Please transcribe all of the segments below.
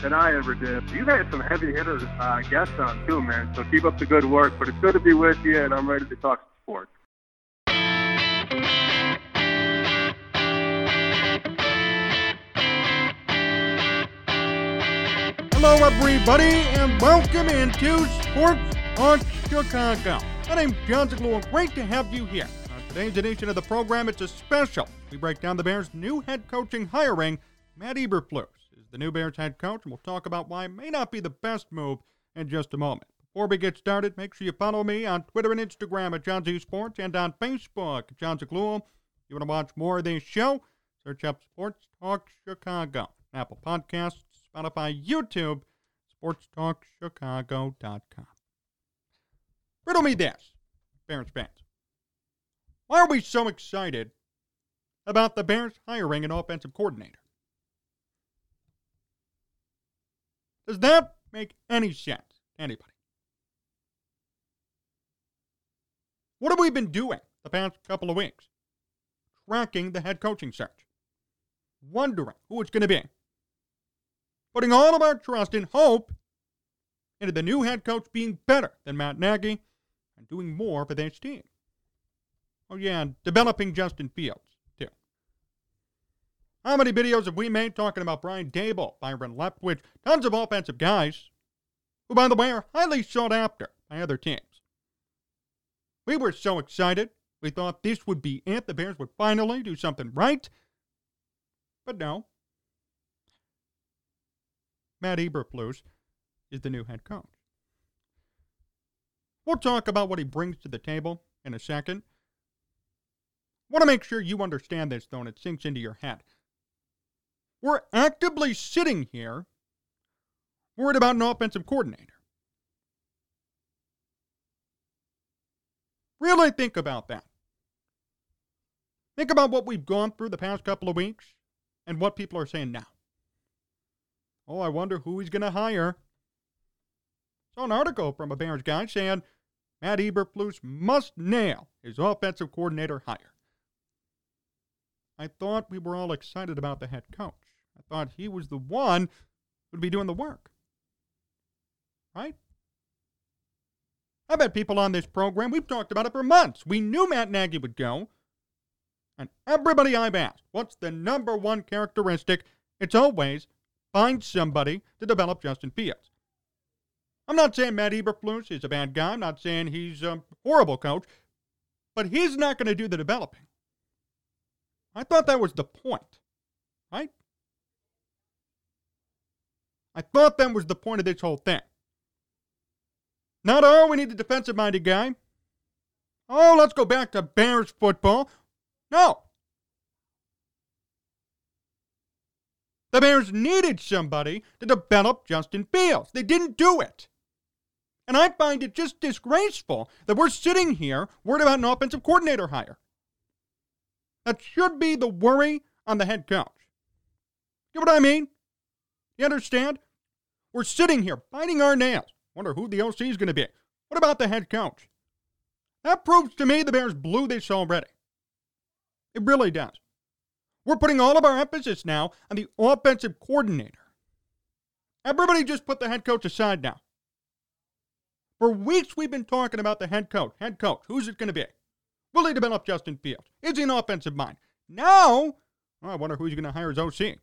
than I ever did. You've had some heavy hitters uh, guests on too, man. So keep up the good work. But it's good to be with you, and I'm ready to talk sports. Hello, everybody, and welcome into Sports on Chicago. My name's Jon Zaghloul. Great to have you here. On today's edition of the program, it's a special. We break down the Bears' new head coaching hiring. Matt Eberflus is the new Bears head coach, and we'll talk about why it may not be the best move in just a moment. Before we get started, make sure you follow me on Twitter and Instagram at John Z Sports and on Facebook at Jon Zaghloul. If you want to watch more of this show, search up Sports Talk Chicago, Apple Podcasts, Spotify, YouTube, sportstalkchicago.com. Riddle me this, Bears fans. Why are we so excited about the Bears hiring an offensive coordinator? Does that make any sense to anybody? What have we been doing the past couple of weeks? Tracking the head coaching search, wondering who it's going to be putting all of our trust and hope into the new head coach being better than Matt Nagy and doing more for this team. Oh, yeah, developing Justin Fields. How many videos have we made talking about Brian Daboll, Byron Leftwich, tons of offensive guys who, by the way, are highly sought after by other teams? We were so excited. We thought this would be it. The Bears would finally do something right. But no, Matt Eberflus is the new head coach. We'll talk about what he brings to the table in a second. Want to make sure you understand this, though, and it sinks into your head. We're actively sitting here worried about an offensive coordinator. Really think about that. Think about what we've gone through the past couple of weeks and what people are saying now. Oh, I wonder who he's going to hire. Saw an article from a Bears guy saying Matt Eberflus must nail his offensive coordinator hire. I thought we were all excited about the head coach. I thought he was the one who'd be doing the work. Right? I've had people on this program, we've talked about it for months. We knew Matt Nagy would go. And everybody I've asked, what's the number one characteristic? It's always find somebody to develop Justin Fields. I'm not saying Matt Eberflus is a bad guy. I'm not saying he's a horrible coach, but he's not going to do the developing. I thought that was the point, right? I thought that was the point of this whole thing. Not, oh, we need a defensive minded guy. Oh, let's go back to Bears football. No. The Bears needed somebody to develop Justin Fields. They didn't do it. And I find it just disgraceful that we're sitting here worried about an offensive coordinator hire. That should be the worry on the head coach. You know what I mean? You understand? We're sitting here biting our nails. Wonder who the OC is going to be. What about the head coach? That proves to me the Bears blew this already. It really does. We're putting all of our emphasis now on the offensive coordinator. Everybody just put the head coach aside now. For weeks, we've been talking about the head coach. Head coach, who's it going to be? Develop Justin Fields? Is he an offensive mind? Now, oh, I wonder who's going to hire as OC.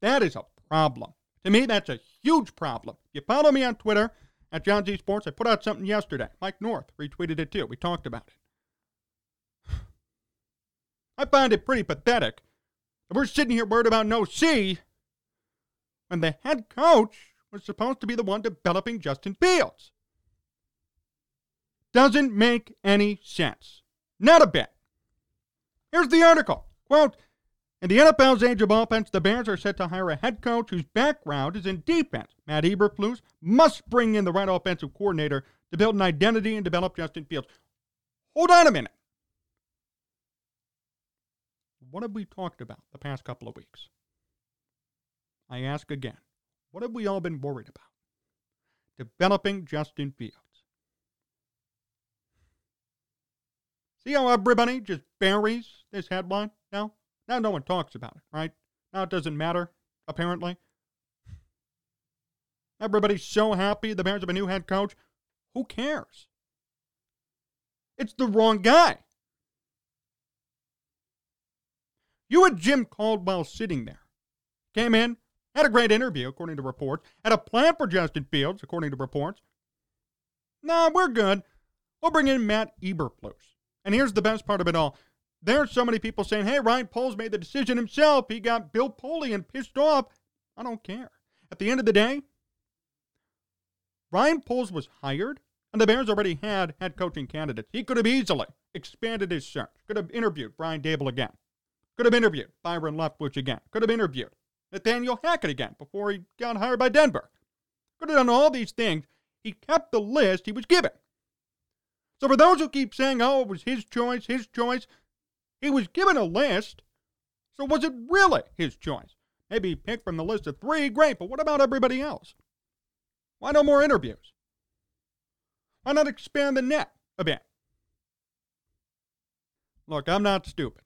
That is a problem. To me, that's a huge problem. You follow me on Twitter at John Z Sports. I put out something yesterday. Mike North retweeted it too. We talked about it. I find it pretty pathetic that we're sitting here worried about no C when the head coach was supposed to be the one developing Justin Fields. Doesn't make any sense. Not a bit. Here's the article. Quote, in the NFL's age of offense, the Bears are set to hire a head coach whose background is in defense. Matt Eberflus must bring in the right offensive coordinator to build an identity and develop Justin Fields. Hold on a minute. What have we talked about the past couple of weeks? I ask again, what have we all been worried about? Developing Justin Fields. See how everybody just buries this headline now? Now no one talks about it, right? Now it doesn't matter, apparently. Everybody's so happy the Bears have a new head coach. Who cares? It's the wrong guy. You had Jim Caldwell sitting there. Came in, had a great interview, according to reports, had a plan for Justin Fields, according to reports. Nah, we're good. We'll bring in Matt Eberflus. And here's the best part of it all. There's so many people saying, hey, Ryan Poles made the decision himself. He got Bill Polian pissed off. I don't care. At the end of the day, Ryan Poles was hired, and the Bears already had head coaching candidates. He could have easily expanded his search, could have interviewed Brian Daboll again, could have interviewed Byron Leftwich again, could have interviewed Nathaniel Hackett again before he got hired by Denver. Could have done all these things. He kept the list he was given. So for those who keep saying, oh, it was his choice, his choice, he was given a list. So was it really his choice? Maybe he picked from the list of three, great, but what about everybody else? Why no more interviews? Why not expand the net a bit? Look, I'm not stupid.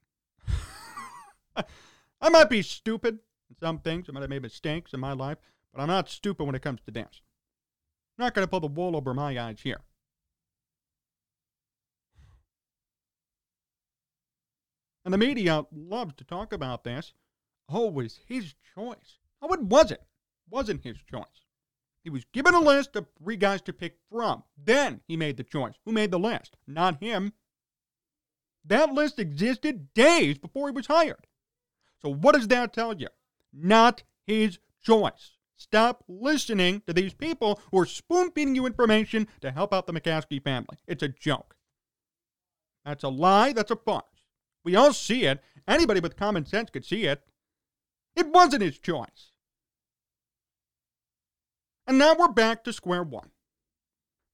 I might be stupid in some things. I might have made mistakes in my life, but I'm not stupid when it comes to dance. I'm not going to pull the wool over my eyes here. And the media loves to talk about this. Oh, it was his choice. Oh, it wasn't. It wasn't his choice. He was given a list of three guys to pick from. Then he made the choice. Who made the list? Not him. That list existed days before he was hired. So what does that tell you? Not his choice. Stop listening to these people who are spoon feeding you information to help out the McCaskey family. It's a joke. That's a lie. That's a farce. We all see it. Anybody with common sense could see it. It wasn't his choice. And now we're back to square one.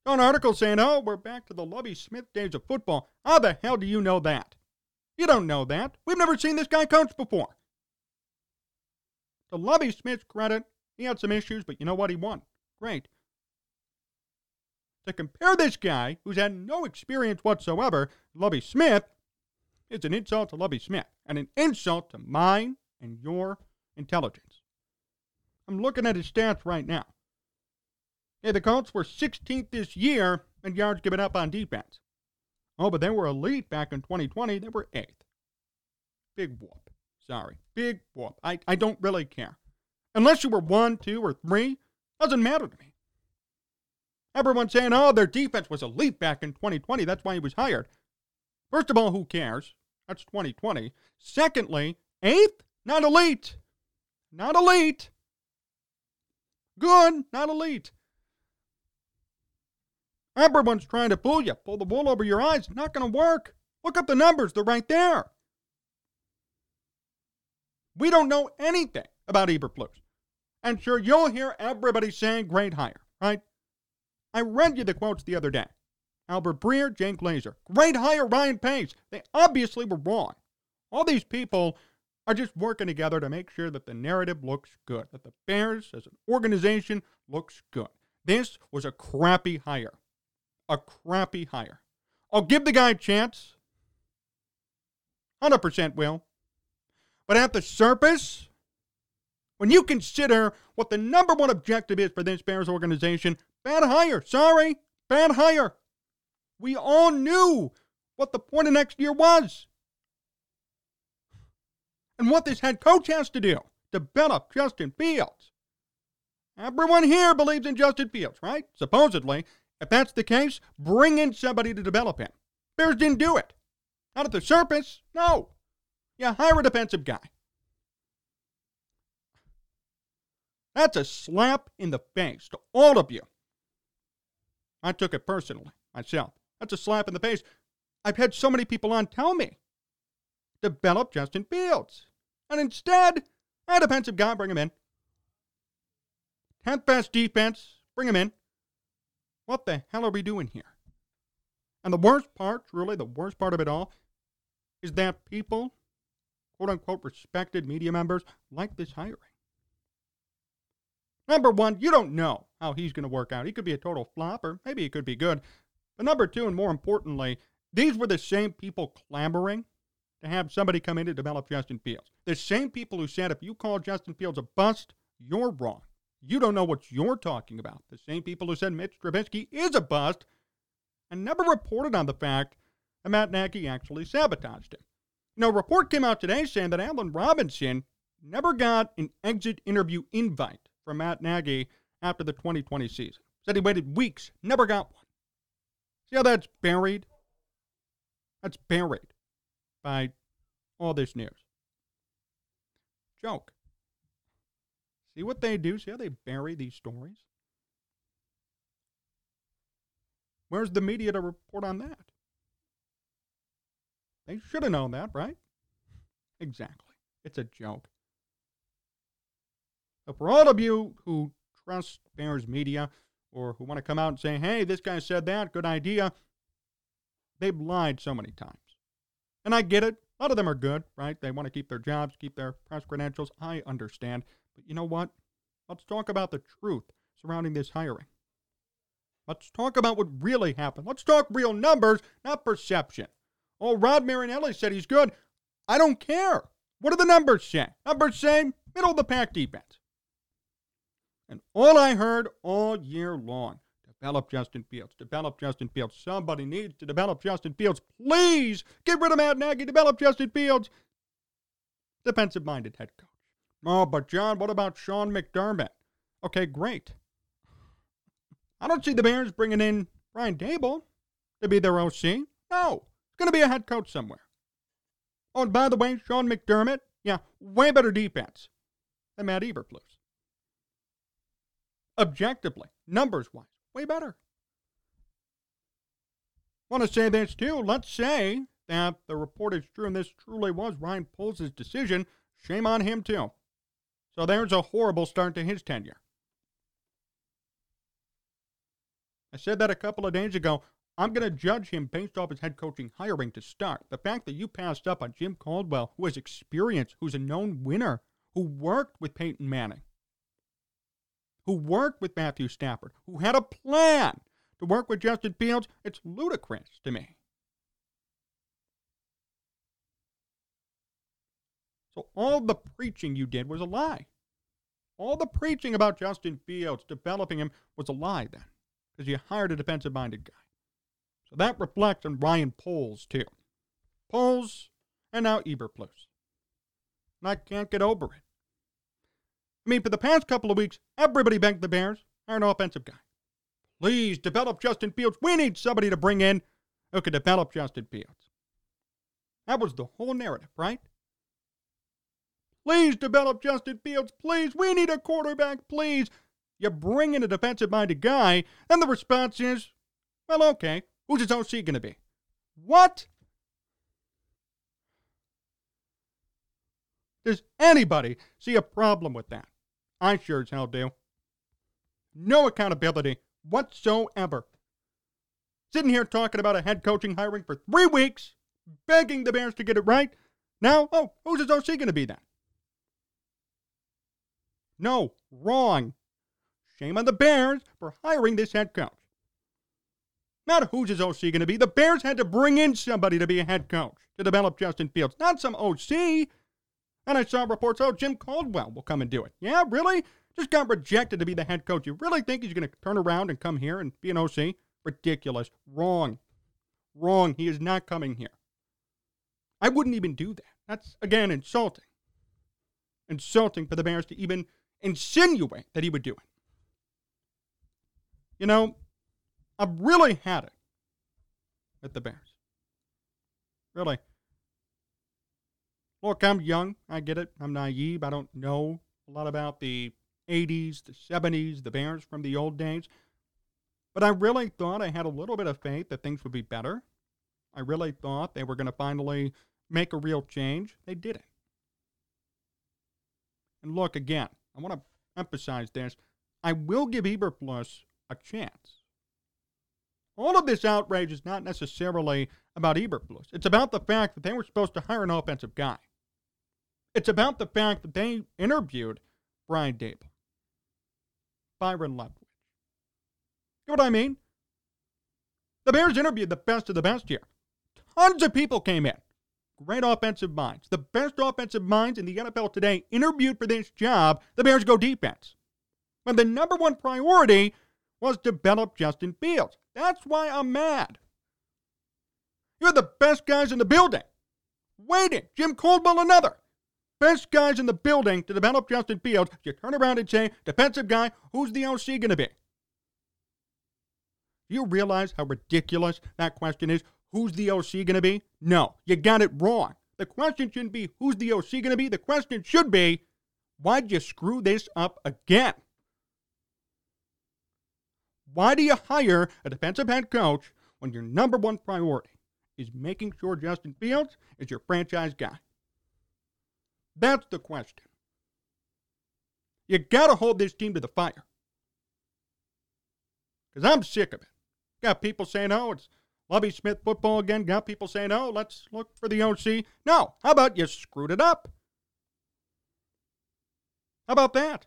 An article saying, oh, we're back to the Lovie Smith days of football. How the hell do you know that? You don't know that. We've never seen this guy coach before. To Lovie Smith's credit, he had some issues, but you know what? He won. Great. To compare this guy, who's had no experience whatsoever, Lovie Smith, is an insult to Lovie Smith and an insult to mine and your intelligence. I'm looking at his stats right now. Okay, the Colts were 16th this year in yards given up on defense. Oh, but they were elite back in 2020. They were 8th. Big whoop. Sorry. Big whoop. I, I don't really care. Unless you were 1, 2, or 3, doesn't matter to me. Everyone's saying, oh, their defense was elite back in 2020. That's why he was hired. First of all, who cares? That's 2020. Secondly, eighth, not elite. Not elite. Good, not elite. Everyone's trying to fool you. Pull the wool over your eyes. Not going to work. Look up the numbers. They're right there. We don't know anything about Eberflus. And sure, you'll hear everybody saying great hire, right? I read you the quotes the other day. Albert Breer, Jay Glazer. Great hire, Ryan Pace. They obviously were wrong. All these people are just working together to make sure that the narrative looks good, that the Bears as an organization looks good. This was a crappy hire. A crappy hire. I'll give the guy a chance. 100% will. But at the surface, when you consider what the number one objective is for this Bears organization, bad hire. Sorry, bad hire. We all knew what the point of next year was. And what this head coach has to do to develop Justin Fields. Everyone here believes in Justin Fields, right? Supposedly. If that's the case, bring in somebody to develop him. Bears didn't do it. Not at the surface. No. You hire a defensive guy. That's a slap in the face to all of you. I took it personally myself. That's a slap in the face. I've had so many people on tell me develop Justin Fields. And instead, a defensive guy, bring him in. 10th best defense, bring him in. What the hell are we doing here? And the worst part, truly, the worst part of it all, is that people, quote unquote, respected media members, like this hiring. Number one, you don't know how he's going to work out. He could be a total flop, or maybe he could be good. But number two, and more importantly, these were the same people clamoring to have somebody come in to develop Justin Fields. The same people who said if you call Justin Fields a bust, you're wrong. You don't know what you're talking about. The same people who said Mitch Trubisky is a bust and never reported on the fact that Matt Nagy actually sabotaged him. You know, a report came out today saying that Allen Robinson never got an exit interview invite from Matt Nagy after the 2020 season. Said he waited weeks, never got one. See how that's buried? That's buried by all this news. Joke. See what they do? See how they bury these stories? Where's the media to report on that? They should have known that, right? Exactly. It's a joke. So for all of you who trust Bears media or who want to come out and say, hey, this guy said that, good idea, they've lied so many times. And I get it. A lot of them are good, right? They want to keep their jobs, keep their press credentials. I understand. But you know what? Let's talk about the truth surrounding this hiring. Let's talk about what really happened. Let's talk real numbers, not perception. Oh, Rod Marinelli said he's good. I don't care. What do the numbers say? Numbers say middle of the pack defense. And all I heard all year long develop Justin Fields, develop Justin Fields. Somebody needs to develop Justin Fields. Please get rid of Matt Nagy, develop Justin Fields. Defensive minded head coach. Oh, but Jon, what about Sean McDermott? Okay, great. I don't see the Bears bringing in Brian Daboll to be their OC. No, it's going to be a head coach somewhere. Oh, and by the way, Sean McDermott, yeah, way better defense than Matt Eberflus. Objectively, numbers wise, way better. Want to say this too? Let's say that the report is true and this truly was Ryan Poles' decision. Shame on him too. So there's a horrible start to his tenure. I said that a couple of days ago. I'm going to judge him based off his head coaching hiring to start. The fact that you passed up on Jim Caldwell, who has experience, who's a known winner, who worked with Peyton Manning, who worked with Matthew Stafford, who had a plan to work with Justin Fields, it's ludicrous to me. So all the preaching you did was a lie. All the preaching about Justin Fields developing him was a lie then, because you hired a defensive minded guy. So that reflects on Ryan Poles, too. Poles and now Eberflus. And I can't get over it. I mean, for the past couple of weeks, everybody begged the Bears hire an offensive guy. Please develop Justin Fields. We need somebody to bring in who can develop Justin Fields. That was the whole narrative, right? Please develop Justin Fields. Please. We need a quarterback. Please. You bring in a defensive minded guy, and the response is, well, okay, who's his OC going to be? What? Does anybody see a problem with that? I sure as hell do. No accountability whatsoever. Sitting here talking about a head coaching hiring for three weeks, begging the Bears to get it right. Now, oh, who's his OC going to be then? No, wrong. Shame on the Bears for hiring this head coach. Not who's his OC going to be. The Bears had to bring in somebody to be a head coach to develop Justin Fields, not some OC. And I saw reports, oh, Jim Caldwell will come and do it. Yeah, really? Just got rejected to be the head coach. You really think he's going to turn around and come here and be an OC? Ridiculous. Wrong. Wrong. He is not coming here. I wouldn't even do that. That's, again, insulting. Insulting for the Bears to even insinuate that he would do it. You know, I've really had it with the Bears. Really. Look, I'm young. I get it. I'm naive. I don't know a lot about the 80s, the 70s, the Bears from the old days. But I really thought I had a little bit of faith that things would be better. I really thought they were going to finally make a real change. They didn't. And look, again, I want to emphasize this. I will give Eberflus a chance. All of this outrage is not necessarily about Eberflus. It's about the fact that they were supposed to hire an offensive guy. It's about the fact that they interviewed Brian Daboll, Byron Leftwich. You know what I mean? The Bears interviewed the best of the best here. Tons of people came in. Great offensive minds. The best offensive minds in the NFL today interviewed for this job. The Bears go defense. When the number one priority was to develop Justin Fields. That's why I'm mad. You're the best guys in the building. Waiting. Jim Caldwell, another. Best guys in the building to develop Justin Fields. You turn around and say, defensive guy, who's the OC going to be? Do you realize how ridiculous that question is? Who's the OC going to be? No, you got it wrong. The question shouldn't be who's the OC going to be. The question should be why'd you screw this up again? Why do you hire a defensive head coach when your number one priority is making sure Justin Fields is your franchise guy? That's the question. You got to hold this team to the fire. Because I'm sick of it. Got people saying, oh, it's Lovie Smith football again. Got people saying, oh, let's look for the OC. No, how about you screwed it up? How about that?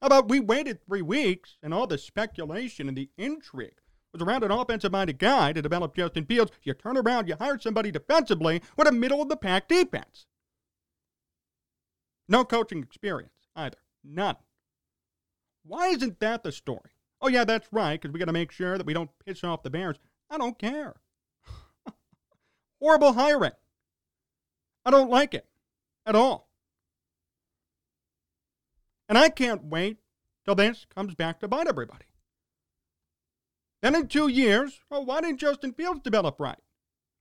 How about we waited three weeks and all the speculation and the intrigue was around an offensive minded guy to develop Justin Fields? You turn around, you hire somebody defensively with a middle of the pack defense. No coaching experience either. None. Why isn't that the story? Oh, yeah, that's right, because we got to make sure that we don't piss off the Bears. I don't care. Horrible hiring. I don't like it at all. And I can't wait till this comes back to bite everybody. Then in two years, oh, why didn't Justin Fields develop right?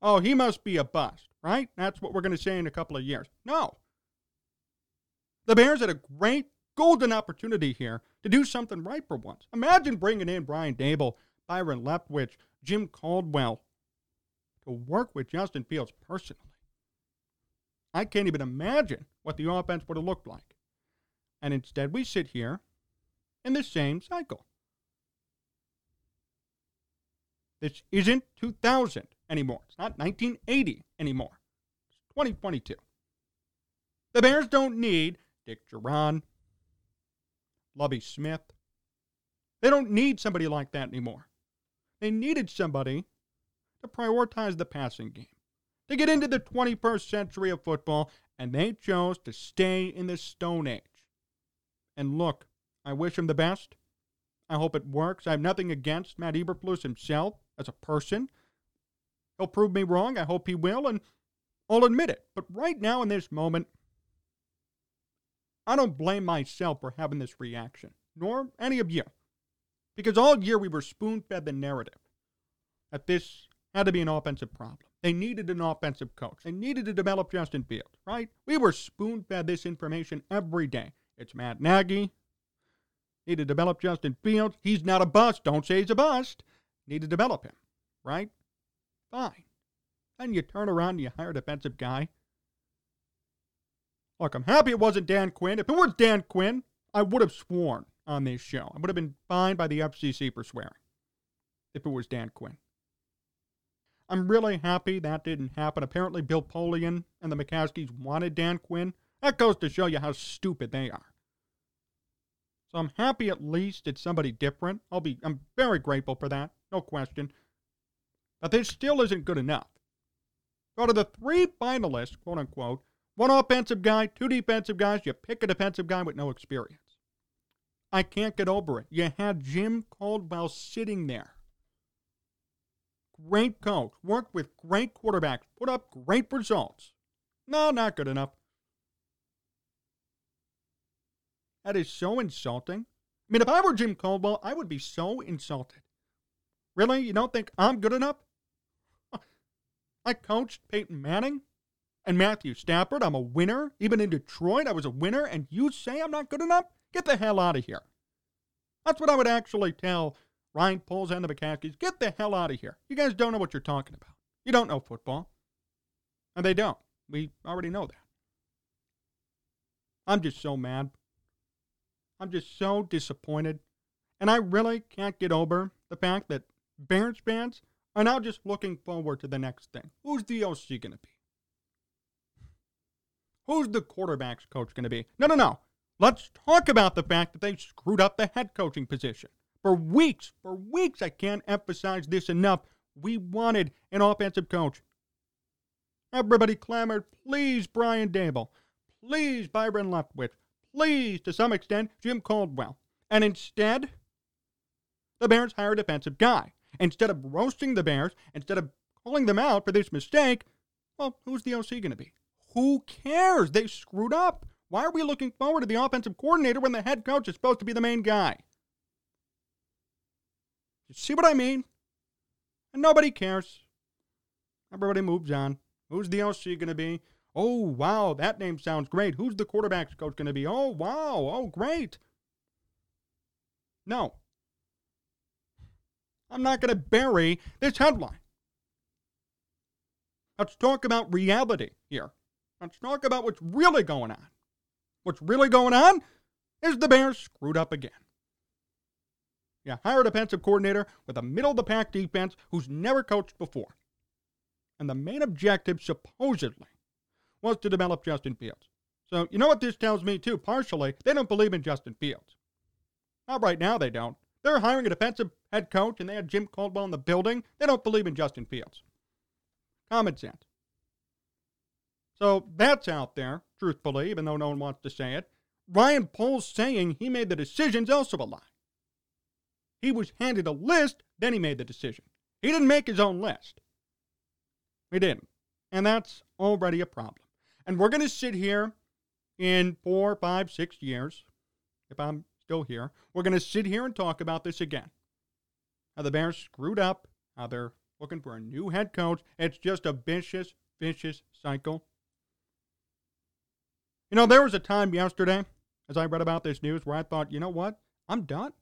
Oh, he must be a bust, right? That's what we're going to say in a couple of years. No. The Bears had a great golden opportunity here to do something right for once. Imagine bringing in Brian Daboll, Byron Leftwich, Jim Caldwell to work with Justin Fields personally. I can't even imagine what the offense would have looked like. And instead, we sit here in the same cycle. This isn't 2000 anymore. It's not 1980 anymore. It's 2022. The Bears don't need Dick Jauron, Lovie Smith. They don't need somebody like that anymore. They needed somebody to prioritize the passing game, to get into the 21st century of football, and they chose to stay in the Stone Age. And look, I wish him the best. I hope it works. I have nothing against Matt Eberflus himself as a person. He'll prove me wrong. I hope he will, and I'll admit it. But right now, in this moment, I don't blame myself for having this reaction, nor any of you. Because all year we were spoon fed the narrative that this had to be an offensive problem. They needed an offensive coach. They needed to develop Justin Fields, right? We were spoon fed this information every day. It's Matt Nagy. Need to develop Justin Fields. He's not a bust. Don't say he's a bust. Need to develop him, right? Fine. Then you turn around and you hire a defensive guy Look, I'm happy it wasn't Dan Quinn. If it was Dan Quinn, I would have sworn on this show. I would have been fined by the FCC for swearing if it was Dan Quinn. I'm really happy that didn't happen. Apparently, Bill Polian and the McCaskeys wanted Dan Quinn. That goes to show you how stupid they are. So I'm happy at least it's somebody different. I'll be I'm very grateful for that, no question. But this still isn't good enough. Go to the three finalists, quote unquote, one offensive guy, two defensive guys. You pick a defensive guy with no experience. I can't get over it. You had Jim Caldwell sitting there. Great coach, worked with great quarterbacks, put up great results. No, not good enough. That is so insulting. I mean, if I were Jim Caldwell, I would be so insulted. Really? You don't think I'm good enough? I coached Peyton Manning and Matthew Stafford. I'm a winner. Even in Detroit, I was a winner, and you say I'm not good enough? Get the hell out of here. That's what I would actually tell Ryan Poles and the McCaskeys. Get the hell out of here. You guys don't know what you're talking about. You don't know football. And they don't. We already know that. I'm just so mad. I'm just so disappointed. And I really can't get over the fact that Bears fans are now just looking forward to the next thing. Who's the OC going to be? Who's the quarterback's coach going to be? No, no, no. Let's talk about the fact that they screwed up the head coaching position. For weeks, for weeks, I can't emphasize this enough. We wanted an offensive coach. Everybody clamored, please, Brian Daboll. Please, Byron Leftwich. Please, to some extent, Jim Caldwell. And instead, the Bears hired a defensive guy. Instead of roasting the Bears, instead of calling them out for this mistake, well, who's the OC going to be? Who cares? They screwed up. Why are we looking forward to the offensive coordinator when the head coach is supposed to be the main guy? You see what I mean? And nobody cares. Everybody moves on. Who's the OC going to be? Oh, wow, that name sounds great. Who's the quarterback's coach going to be? Oh, wow, oh, great. No. I'm not going to bury this headline. Let's talk about reality here. Let's talk about what's really going on. What's really going on is the Bears screwed up again. Yeah, hire a defensive coordinator with a middle of the pack defense who's never coached before. And the main objective, supposedly, was to develop Justin Fields. So, you know what this tells me, too? Partially, they don't believe in Justin Fields. Not right now, they don't. They're hiring a defensive head coach and they had Jim Caldwell in the building. They don't believe in Justin Fields. Common sense. So that's out there, truthfully, even though no one wants to say it. Ryan Poles saying he made the decision's also a lie. He was handed a list, then he made the decision. He didn't make his own list. He didn't. And that's already a problem. And we're going to sit here in four, five, six years, if I'm still here, we're going to sit here and talk about this again. How the Bears screwed up, how they're looking for a new head coach. It's just a vicious, vicious cycle. You know, there was a time yesterday, as I read about this news, where I thought, you know what? I'm done.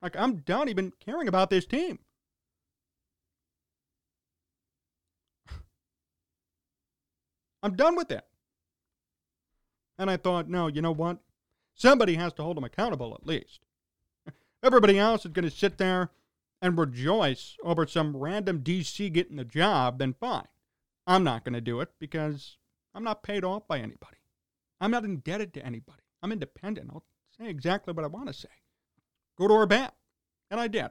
Like, I'm done even caring about this team. I'm done with it. And I thought, no, you know what? Somebody has to hold them accountable at least. Everybody else is going to sit there and rejoice over some random DC getting the job, then fine. I'm not going to do it because I'm not paid off by anybody. I'm not indebted to anybody. I'm independent. I'll say exactly what I want to say. Go to or bat. And I did.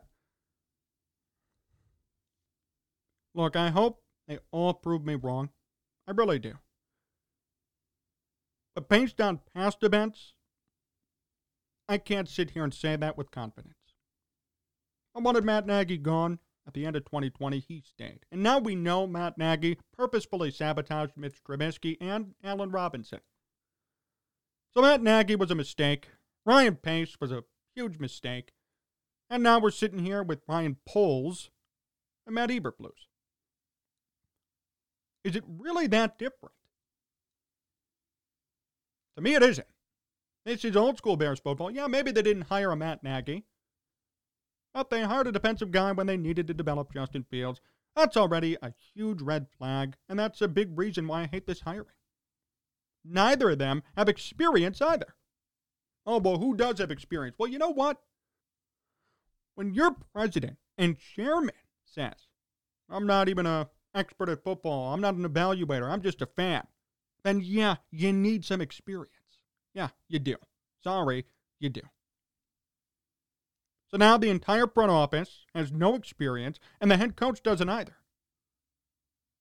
Look, I hope they all prove me wrong. I really do. But based on past events, I can't sit here and say that with confidence. I wanted Matt Nagy gone at the end of 2020. He stayed. And now we know Matt Nagy purposefully sabotaged Mitch Trubisky and Allen Robinson. So Matt Nagy was a mistake. Ryan Pace was a huge mistake. And now we're sitting here with Ryan Poles and Matt Eberflus. Is it really that different? To me, it isn't. This is old school Bears football. Yeah, maybe they didn't hire a Matt Nagy, but they hired a defensive guy when they needed to develop Justin Fields. That's already a huge red flag, and that's a big reason why I hate this hiring. Neither of them have experience either. Oh, well, who does have experience? Well, you know what? When your president and chairman says, I'm not even an expert at football, I'm not an evaluator, I'm just a fan, then yeah, you need some experience. Yeah, you do. Sorry, you do. So now the entire front office has no experience, and the head coach doesn't either.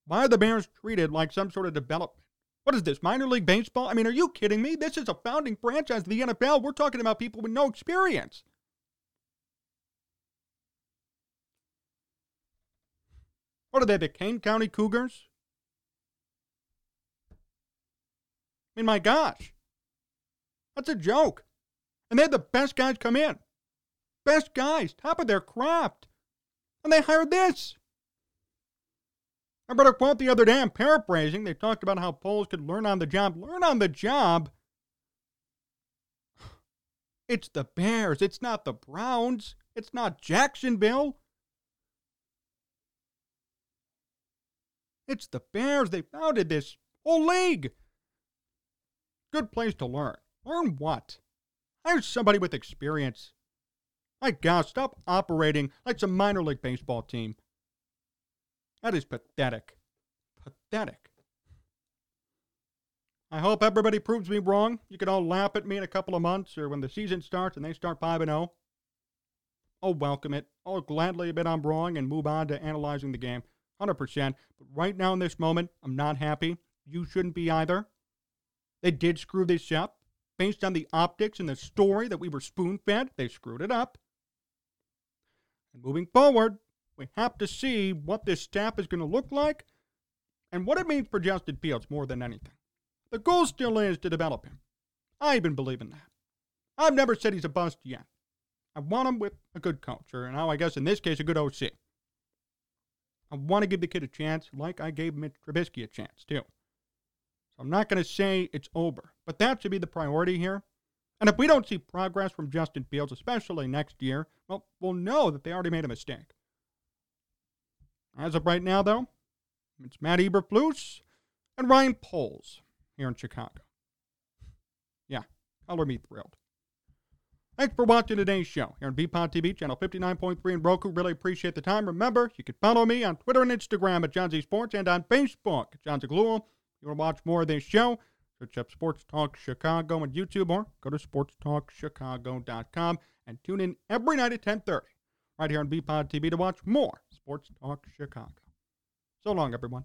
Why are the Bears treated like some sort of development? What is this, minor league baseball? I mean, are you kidding me? This is a founding franchise of the NFL. We're talking about people with no experience. What are they, the Kane County Cougars? I mean, my gosh. That's a joke. And they had the best guys come in. Best guys, top of their craft. And they hired this. I read a quote the other day, I'm paraphrasing. They talked about how Poles could learn on the job. Learn on the job? It's the Bears. It's not the Browns. It's not Jacksonville. It's the Bears. They founded this whole league. Good place to learn. Learn what? Hire somebody with experience. My gosh, stop operating like some minor league baseball team. That is pathetic. Pathetic. I hope everybody proves me wrong. You can all laugh at me in a couple of months or when the season starts and they start 5 and 0. I'll welcome it. I'll gladly admit I'm wrong and move on to analyzing the game. 100%. But right now in this moment, I'm not happy. You shouldn't be either. They did screw this up. Based on the optics and the story that we were spoon fed, they screwed it up. And moving forward, we have to see what this staff is going to look like and what it means for Justin Fields more than anything. The goal still is to develop him. I even believe in that. I've never said he's a bust yet. I want him with a good coach, and now I guess in this case, a good OC. I want to give the kid a chance, like I gave Mitch Trubisky a chance, too. So I'm not going to say it's over, but that should be the priority here. And if we don't see progress from Justin Fields, especially next year, well, we'll know that they already made a mistake. As of right now, though, it's Matt Eberflus and Ryan Poles here in Chicago. Yeah, color me thrilled. Thanks for watching today's show here on VPod TV, channel 59.3 in Roku. Really appreciate the time. Remember, you can follow me on Twitter and Instagram at John Z Sports and on Facebook at Jon Zaghloul. If you want to watch more of this show, search up Sports Talk Chicago on YouTube or go to sportstalkchicago.com and tune in every night at 10.30 right here on VPod TV to watch more Sports Talk Chicago. So long, everyone.